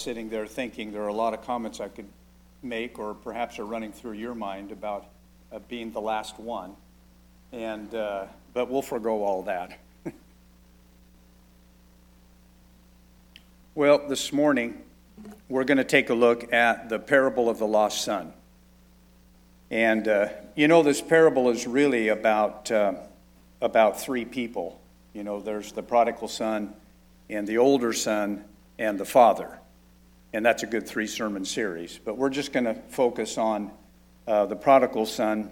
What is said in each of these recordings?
sitting there thinking there are a lot of comments I could make, or perhaps are running through your mind about uh, being the last one. And, uh, but we'll forego all that. well, this morning, we're going to take a look at the parable of the lost son. And uh, you know, this parable is really about, uh, about three people. You know, there's the prodigal son, and the older son, and the father. And that's a good three sermon series. But we're just going to focus on uh, the prodigal son,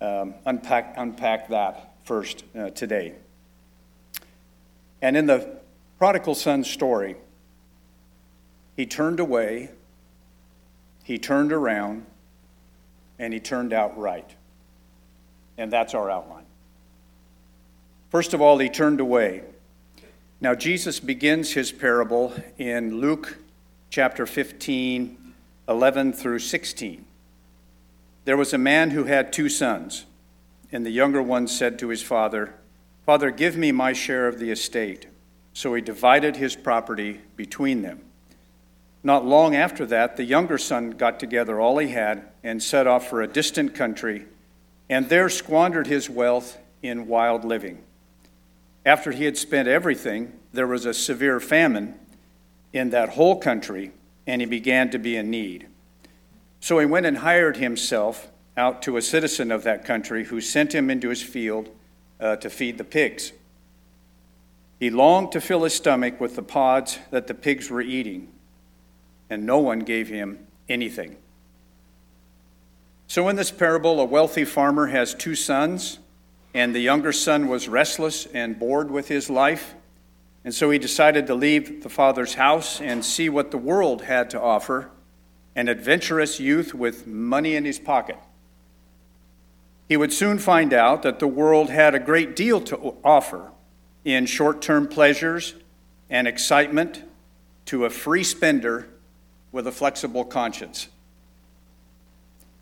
um, unpack, unpack that first uh, today. And in the prodigal son story, he turned away, he turned around, and he turned out right. And that's our outline. First of all, he turned away. Now, Jesus begins his parable in Luke chapter 15, 11 through 16. There was a man who had two sons, and the younger one said to his father, Father, give me my share of the estate. So he divided his property between them. Not long after that, the younger son got together all he had and set off for a distant country, and there squandered his wealth in wild living. After he had spent everything, there was a severe famine in that whole country, and he began to be in need. So he went and hired himself out to a citizen of that country who sent him into his field uh, to feed the pigs. He longed to fill his stomach with the pods that the pigs were eating and no one gave him anything. So, in this parable, a wealthy farmer has two sons, and the younger son was restless and bored with his life. And so he decided to leave the father's house and see what the world had to offer an adventurous youth with money in his pocket. He would soon find out that the world had a great deal to offer in short term pleasures and excitement to a free spender with a flexible conscience.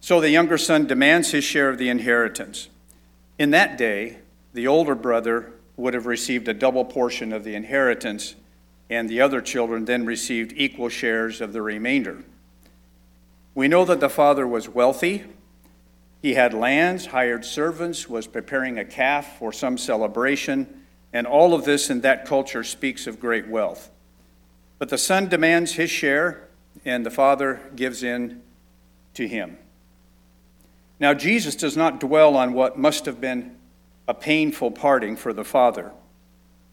So the younger son demands his share of the inheritance. In that day, the older brother would have received a double portion of the inheritance, and the other children then received equal shares of the remainder. We know that the father was wealthy. He had lands, hired servants, was preparing a calf for some celebration, and all of this in that culture speaks of great wealth. But the son demands his share, and the Father gives in to him. Now, Jesus does not dwell on what must have been a painful parting for the Father.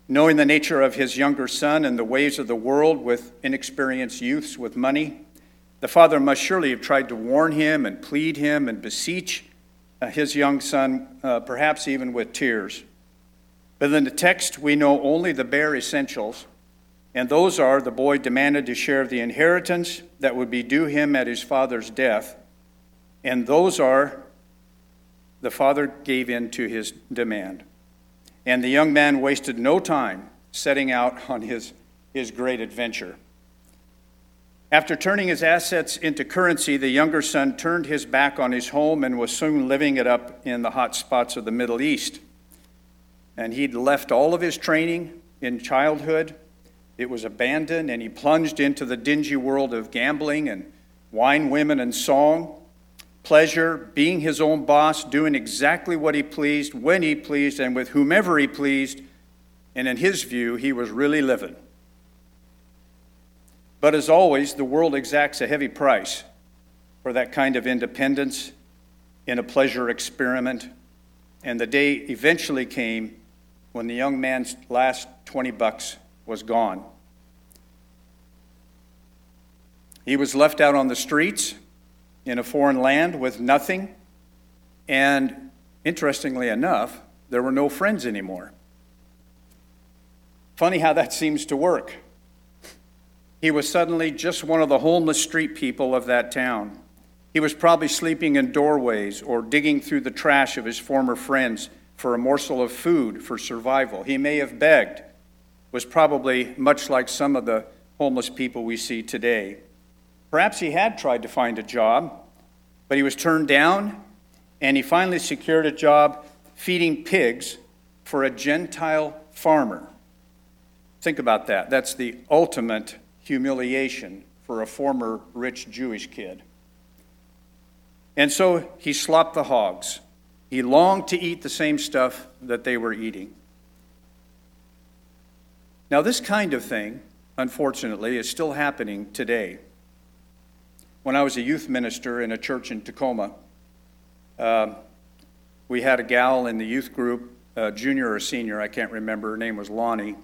Knowing the nature of his younger son and the ways of the world with inexperienced youths with money, the father must surely have tried to warn him and plead him and beseech uh, his young son, uh, perhaps even with tears. But in the text, we know only the bare essentials and those are the boy demanded to share the inheritance that would be due him at his father's death. And those are the father gave in to his demand. And the young man wasted no time setting out on his, his great adventure. After turning his assets into currency, the younger son turned his back on his home and was soon living it up in the hot spots of the Middle East. And he'd left all of his training in childhood it was abandoned, and he plunged into the dingy world of gambling and wine, women, and song. Pleasure, being his own boss, doing exactly what he pleased, when he pleased, and with whomever he pleased. And in his view, he was really living. But as always, the world exacts a heavy price for that kind of independence in a pleasure experiment. And the day eventually came when the young man's last 20 bucks was gone. He was left out on the streets in a foreign land with nothing, and interestingly enough, there were no friends anymore. Funny how that seems to work. He was suddenly just one of the homeless street people of that town. He was probably sleeping in doorways or digging through the trash of his former friends for a morsel of food for survival. He may have begged was probably much like some of the homeless people we see today. Perhaps he had tried to find a job, but he was turned down, and he finally secured a job feeding pigs for a Gentile farmer. Think about that. That's the ultimate humiliation for a former rich Jewish kid. And so he slopped the hogs. He longed to eat the same stuff that they were eating. Now, this kind of thing, unfortunately, is still happening today. When I was a youth minister in a church in Tacoma, uh, we had a gal in the youth group, uh, junior or senior, I can't remember. Her name was Lonnie.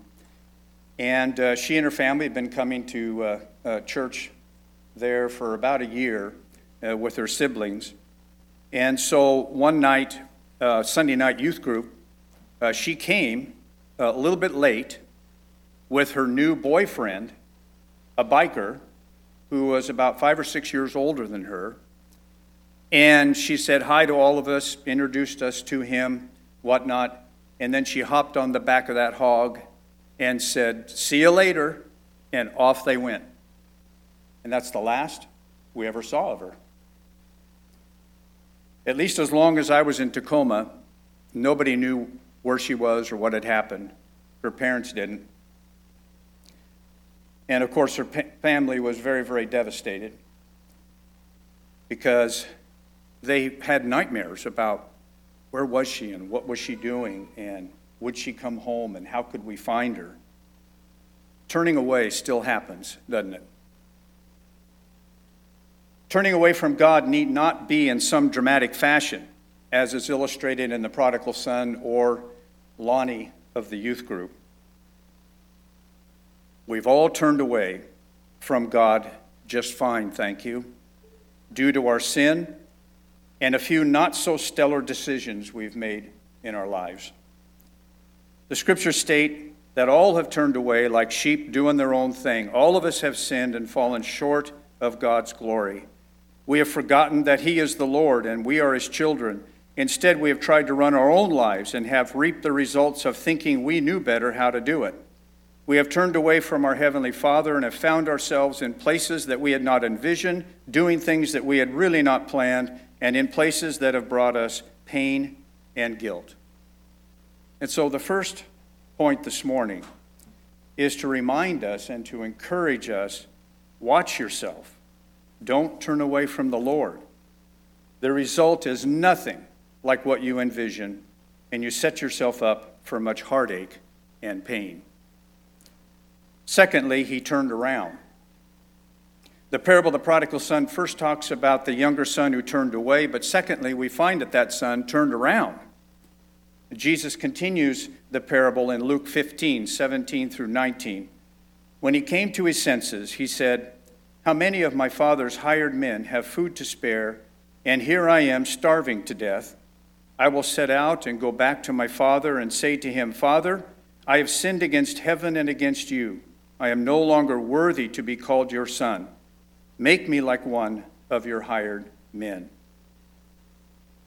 And uh, she and her family had been coming to uh, uh, church there for about a year uh, with her siblings. And so one night, Sunday night youth group, she came a little bit late with her new boyfriend, a biker who was about five or six years older than her. And she said hi to all of us, introduced us to him, whatnot. And then she hopped on the back of that hog and said, See you later. And off they went. And that's the last we ever saw of her. At least as long as I was in Tacoma, nobody knew where she was or what had happened. Her parents didn't. And of course, her family was very, very devastated because they had nightmares about where was she and what was she doing and would she come home and how could we find her? Turning away still happens, doesn't it? Turning away from God need not be in some dramatic fashion, as is illustrated in the prodigal son or Lonnie of the youth group. We've all turned away from God just fine, thank you, due to our sin and a few not so stellar decisions we've made in our lives. The scriptures state that all have turned away like sheep doing their own thing. All of us have sinned and fallen short of God's glory. We have forgotten that He is the Lord and we are His children. Instead, we have tried to run our own lives and have reaped the results of thinking we knew better how to do it. We have turned away from our Heavenly Father and have found ourselves in places that we had not envisioned, doing things that we had really not planned, and in places that have brought us pain and guilt. And so, the first point this morning is to remind us and to encourage us watch yourself. Don't turn away from the Lord. The result is nothing like what you envision, and you set yourself up for much heartache and pain. Secondly, he turned around. The parable of the prodigal son first talks about the younger son who turned away, but secondly, we find that that son turned around. Jesus continues the parable in Luke 15, 17 through 19. When he came to his senses, he said, How many of my father's hired men have food to spare, and here I am starving to death? I will set out and go back to my father and say to him, Father, I have sinned against heaven and against you. I am no longer worthy to be called your son. Make me like one of your hired men.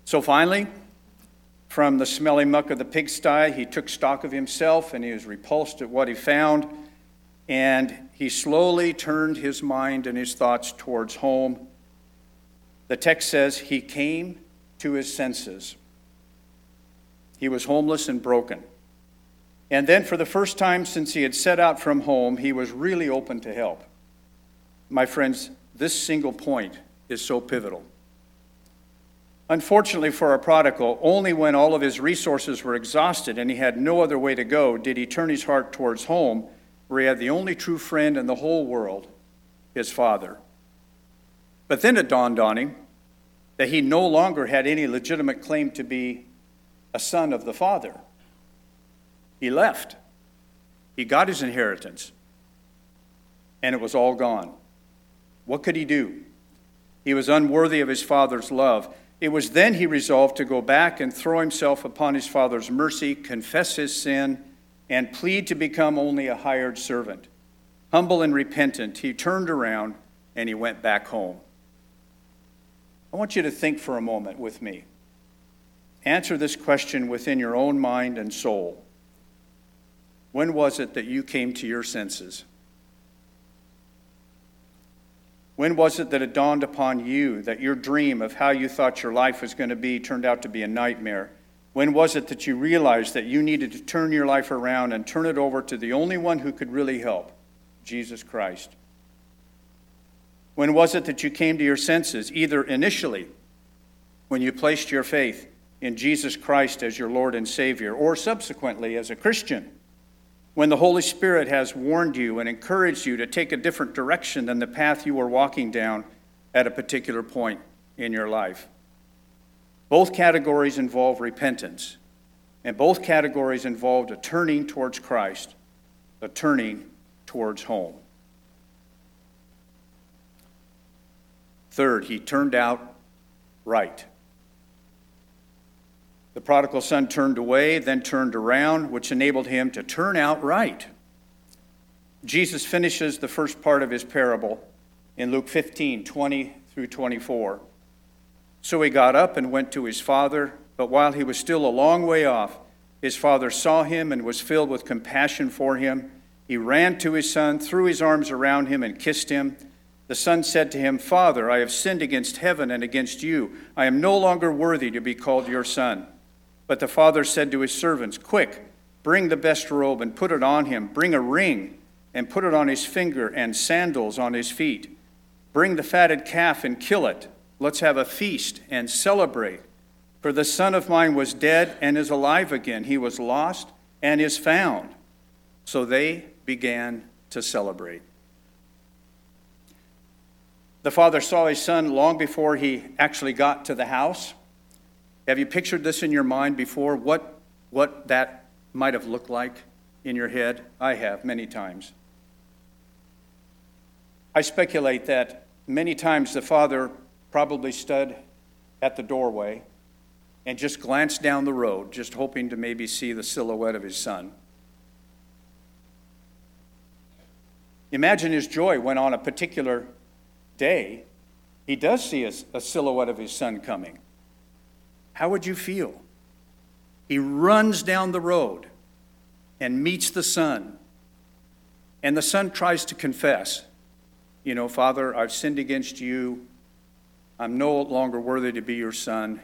So finally, from the smelly muck of the pigsty, he took stock of himself and he was repulsed at what he found. And he slowly turned his mind and his thoughts towards home. The text says he came to his senses. He was homeless and broken. And then, for the first time since he had set out from home, he was really open to help. My friends, this single point is so pivotal. Unfortunately for our prodigal, only when all of his resources were exhausted and he had no other way to go did he turn his heart towards home, where he had the only true friend in the whole world, his father. But then it dawned on him that he no longer had any legitimate claim to be a son of the father. He left. He got his inheritance, and it was all gone. What could he do? He was unworthy of his father's love. It was then he resolved to go back and throw himself upon his father's mercy, confess his sin, and plead to become only a hired servant. Humble and repentant, he turned around and he went back home. I want you to think for a moment with me. Answer this question within your own mind and soul. When was it that you came to your senses? When was it that it dawned upon you that your dream of how you thought your life was going to be turned out to be a nightmare? When was it that you realized that you needed to turn your life around and turn it over to the only one who could really help, Jesus Christ? When was it that you came to your senses? Either initially, when you placed your faith in Jesus Christ as your Lord and Savior, or subsequently as a Christian, when the Holy Spirit has warned you and encouraged you to take a different direction than the path you were walking down at a particular point in your life. Both categories involve repentance, and both categories involved a turning towards Christ, a turning towards home. Third, he turned out right. The prodigal son turned away, then turned around, which enabled him to turn out right. Jesus finishes the first part of his parable in Luke 15 20 through 24. So he got up and went to his father, but while he was still a long way off, his father saw him and was filled with compassion for him. He ran to his son, threw his arms around him, and kissed him. The son said to him, Father, I have sinned against heaven and against you. I am no longer worthy to be called your son. But the father said to his servants, Quick, bring the best robe and put it on him. Bring a ring and put it on his finger, and sandals on his feet. Bring the fatted calf and kill it. Let's have a feast and celebrate. For the son of mine was dead and is alive again. He was lost and is found. So they began to celebrate. The father saw his son long before he actually got to the house. Have you pictured this in your mind before? What, what that might have looked like in your head? I have many times. I speculate that many times the father probably stood at the doorway and just glanced down the road, just hoping to maybe see the silhouette of his son. Imagine his joy when on a particular day, he does see a, a silhouette of his son coming. How would you feel? He runs down the road and meets the son. And the son tries to confess, you know, Father, I've sinned against you. I'm no longer worthy to be your son.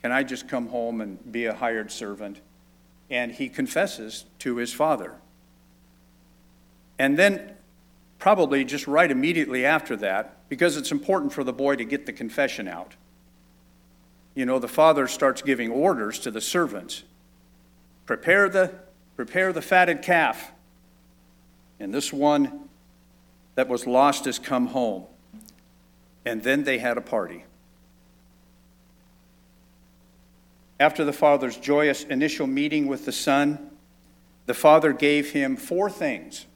Can I just come home and be a hired servant? And he confesses to his father. And then, probably just right immediately after that, because it's important for the boy to get the confession out. You know, the father starts giving orders to the servants prepare the, prepare the fatted calf. And this one that was lost has come home. And then they had a party. After the father's joyous initial meeting with the son, the father gave him four things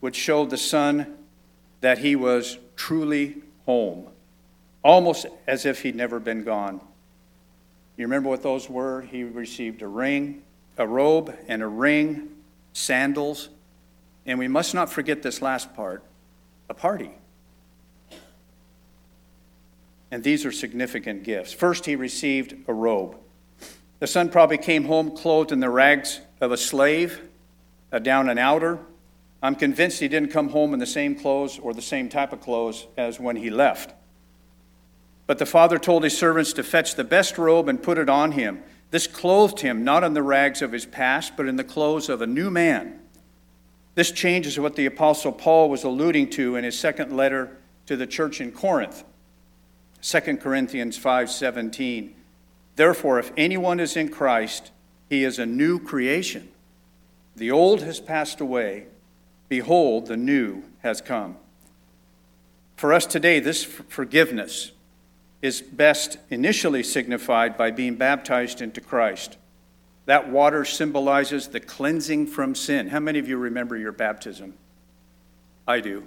which showed the son that he was truly home, almost as if he'd never been gone. You remember what those were? He received a ring, a robe, and a ring, sandals, and we must not forget this last part a party. And these are significant gifts. First, he received a robe. The son probably came home clothed in the rags of a slave, a down and outer, I'm convinced he didn't come home in the same clothes or the same type of clothes as when he left. But the father told his servants to fetch the best robe and put it on him. This clothed him not in the rags of his past, but in the clothes of a new man. This changes what the Apostle Paul was alluding to in his second letter to the church in Corinth. 2 Corinthians 5:17 Therefore if anyone is in Christ he is a new creation the old has passed away Behold, the new has come. For us today, this forgiveness is best initially signified by being baptized into Christ. That water symbolizes the cleansing from sin. How many of you remember your baptism? I do.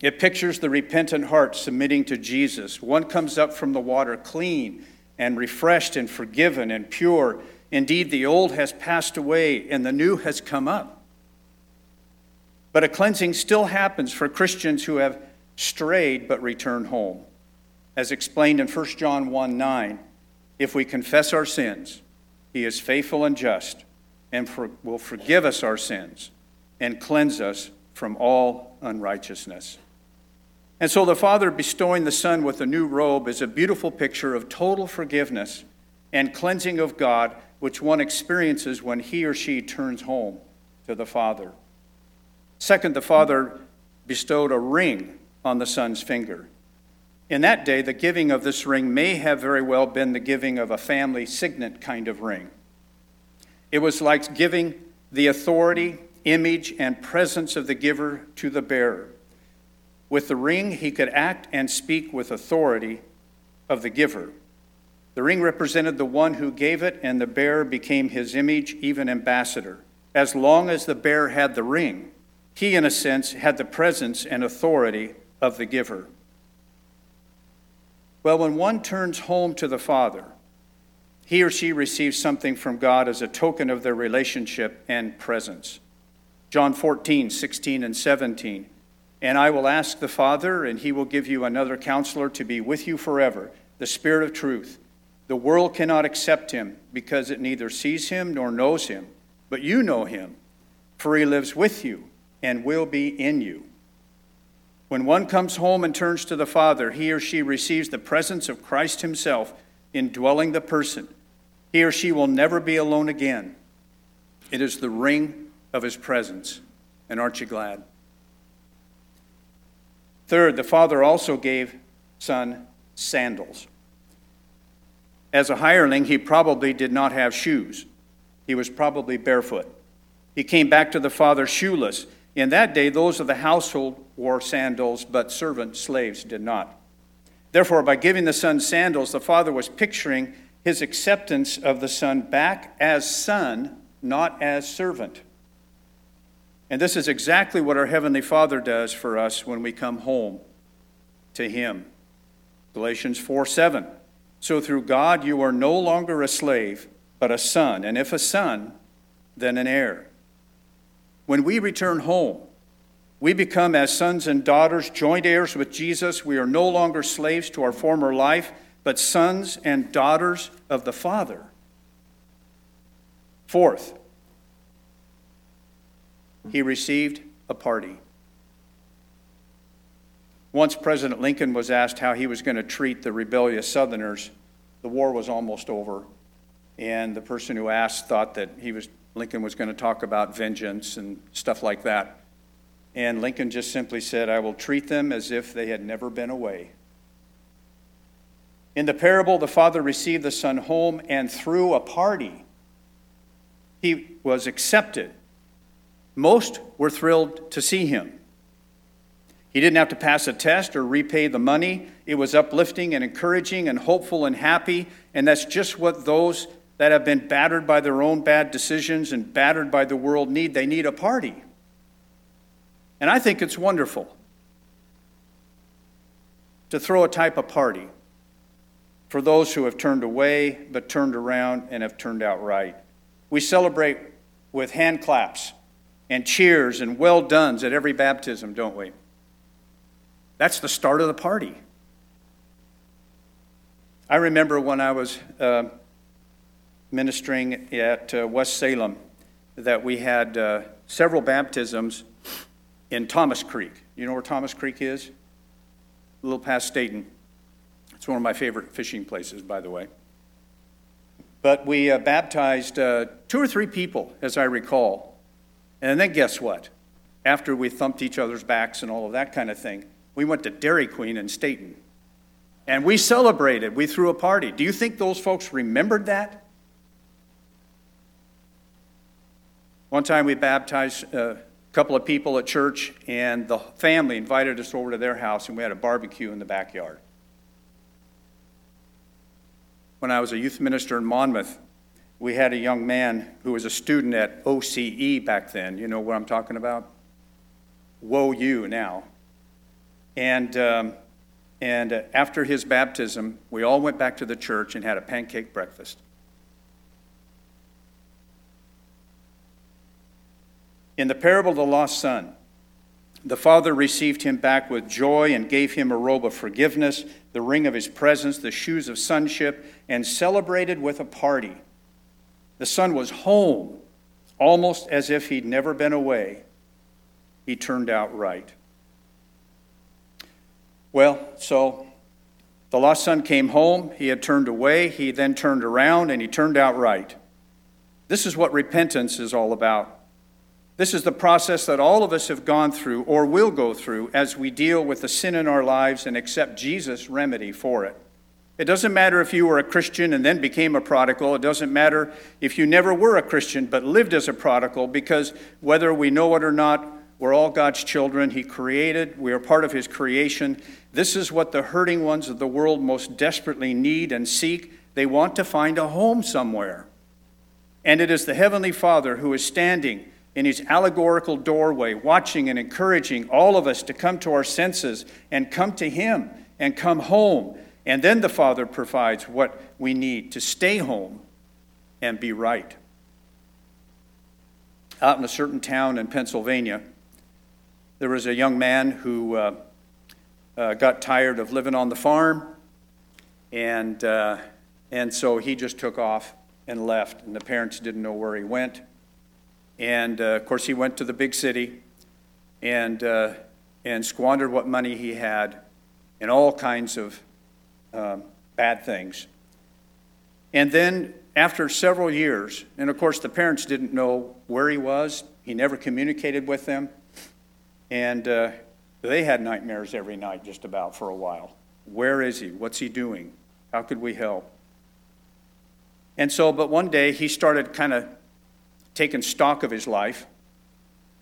It pictures the repentant heart submitting to Jesus. One comes up from the water clean and refreshed and forgiven and pure Indeed, the old has passed away and the new has come up. But a cleansing still happens for Christians who have strayed but return home. As explained in 1 John 1 9, if we confess our sins, he is faithful and just and for, will forgive us our sins and cleanse us from all unrighteousness. And so the Father bestowing the Son with a new robe is a beautiful picture of total forgiveness and cleansing of God which one experiences when he or she turns home to the Father. Second, the Father bestowed a ring on the son's finger. In that day, the giving of this ring may have very well been the giving of a family signet kind of ring. It was like giving the authority, image, and presence of the giver to the bearer. With the ring, he could act and speak with authority of the giver. The ring represented the one who gave it, and the bearer became his image, even ambassador. As long as the bearer had the ring, he, in a sense, had the presence and authority of the giver. Well, when one turns home to the Father, he or she receives something from God as a token of their relationship and presence. John 14, 16, and 17. And I will ask the Father, and he will give you another counselor to be with you forever, the Spirit of truth. The world cannot accept him because it neither sees him nor knows him, but you know him, for he lives with you and will be in you. When one comes home and turns to the Father, he or she receives the presence of Christ Himself indwelling the person. He or she will never be alone again. It is the ring of His presence. And aren't you glad? Third, the Father also gave Son sandals. As a hireling, he probably did not have shoes. He was probably barefoot. He came back to the Father shoeless. In that day, those of the household wore sandals, but servant slaves did not. Therefore, by giving the son sandals, the father was picturing his acceptance of the son back as son, not as servant. And this is exactly what our Heavenly Father does for us when we come home to Him. Galatians 4 7. So through God you are no longer a slave, but a son, and if a son, then an heir. When we return home, we become, as sons and daughters, joint heirs with Jesus. We are no longer slaves to our former life, but sons and daughters of the Father. Fourth, he received a party. Once President Lincoln was asked how he was going to treat the rebellious Southerners, the war was almost over, and the person who asked thought that he was Lincoln was going to talk about vengeance and stuff like that. And Lincoln just simply said, I will treat them as if they had never been away. In the parable, the father received the son home, and threw a party, he was accepted. Most were thrilled to see him. He didn't have to pass a test or repay the money. It was uplifting and encouraging and hopeful and happy. And that's just what those that have been battered by their own bad decisions and battered by the world need. They need a party. And I think it's wonderful to throw a type of party for those who have turned away but turned around and have turned out right. We celebrate with hand claps and cheers and well dones at every baptism, don't we? That's the start of the party. I remember when I was uh, ministering at uh, West Salem that we had uh, several baptisms in Thomas Creek. You know where Thomas Creek is? A little past Stayton. It's one of my favorite fishing places, by the way. But we uh, baptized uh, two or three people, as I recall. And then guess what? After we thumped each other's backs and all of that kind of thing, we went to Dairy Queen in Stayton. And we celebrated. We threw a party. Do you think those folks remembered that? One time we baptized a couple of people at church, and the family invited us over to their house, and we had a barbecue in the backyard. When I was a youth minister in Monmouth, we had a young man who was a student at OCE back then. You know what I'm talking about? WOU now. And, um, and after his baptism, we all went back to the church and had a pancake breakfast. In the parable of the lost son, the father received him back with joy and gave him a robe of forgiveness, the ring of his presence, the shoes of sonship, and celebrated with a party. The son was home, almost as if he'd never been away. He turned out right. Well, so the lost son came home. He had turned away. He then turned around and he turned out right. This is what repentance is all about. This is the process that all of us have gone through or will go through as we deal with the sin in our lives and accept Jesus' remedy for it. It doesn't matter if you were a Christian and then became a prodigal. It doesn't matter if you never were a Christian but lived as a prodigal, because whether we know it or not, we're all God's children. He created, we are part of His creation. This is what the hurting ones of the world most desperately need and seek. They want to find a home somewhere. And it is the Heavenly Father who is standing in his allegorical doorway, watching and encouraging all of us to come to our senses and come to him and come home. And then the Father provides what we need to stay home and be right. Out in a certain town in Pennsylvania, there was a young man who uh, uh, got tired of living on the farm, and, uh, and so he just took off and left, and the parents didn't know where he went. And uh, of course, he went to the big city and, uh, and squandered what money he had in all kinds of um, bad things. And then, after several years, and of course, the parents didn't know where he was, he never communicated with them. And uh, they had nightmares every night, just about for a while. Where is he? What's he doing? How could we help? And so, but one day he started kind of taken stock of his life,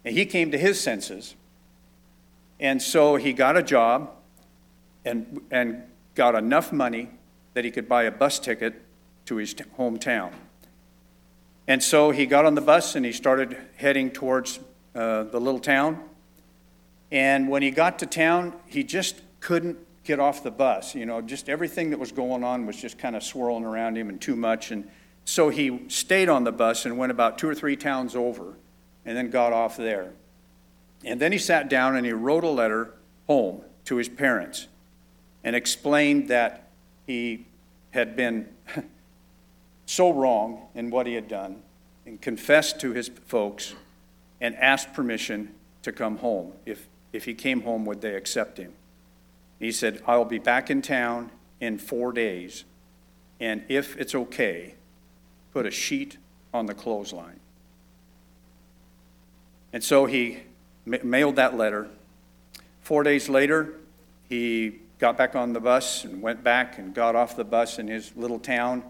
and he came to his senses. And so he got a job and, and got enough money that he could buy a bus ticket to his t- hometown. And so he got on the bus and he started heading towards uh, the little town. And when he got to town, he just couldn't get off the bus. You know, just everything that was going on was just kind of swirling around him and too much. And so he stayed on the bus and went about two or three towns over and then got off there. And then he sat down and he wrote a letter home to his parents and explained that he had been so wrong in what he had done and confessed to his folks and asked permission to come home. If, if he came home, would they accept him? He said, I'll be back in town in four days, and if it's okay, put a sheet on the clothesline. And so he ma- mailed that letter. Four days later, he got back on the bus and went back and got off the bus in his little town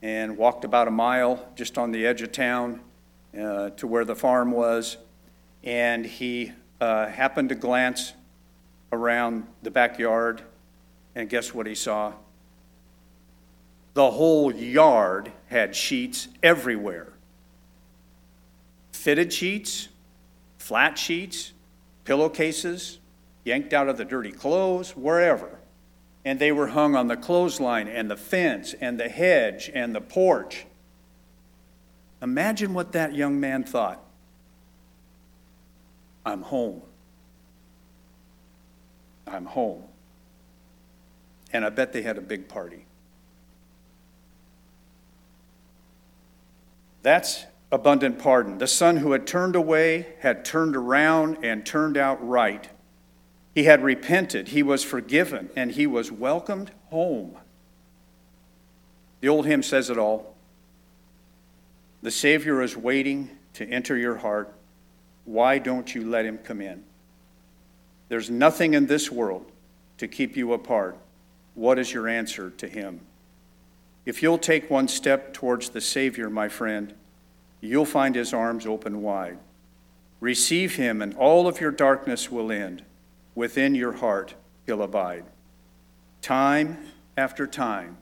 and walked about a mile just on the edge of town uh, to where the farm was. And he uh, happened to glance around the backyard, and guess what he saw? The whole yard had sheets everywhere fitted sheets, flat sheets, pillowcases, yanked out of the dirty clothes, wherever. And they were hung on the clothesline and the fence and the hedge and the porch. Imagine what that young man thought. I'm home. I'm home. And I bet they had a big party. That's abundant pardon. The son who had turned away had turned around and turned out right. He had repented, he was forgiven, and he was welcomed home. The old hymn says it all. The Savior is waiting to enter your heart. Why don't you let him come in? There's nothing in this world to keep you apart. What is your answer to him? If you'll take one step towards the Savior, my friend, you'll find his arms open wide. Receive him, and all of your darkness will end. Within your heart, he'll abide. Time after time,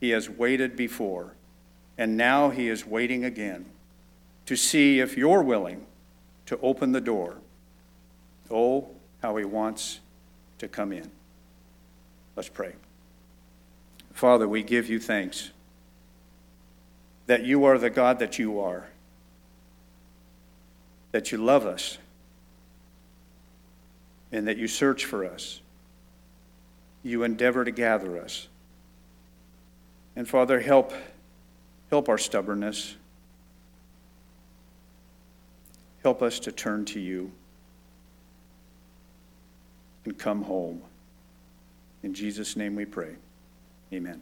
he has waited before, and now he is waiting again to see if you're willing to open the door. Oh, how he wants to come in. Let's pray. Father, we give you thanks that you are the God that you are, that you love us, and that you search for us. You endeavor to gather us. And Father, help, help our stubbornness. Help us to turn to you and come home. In Jesus' name we pray. Amen.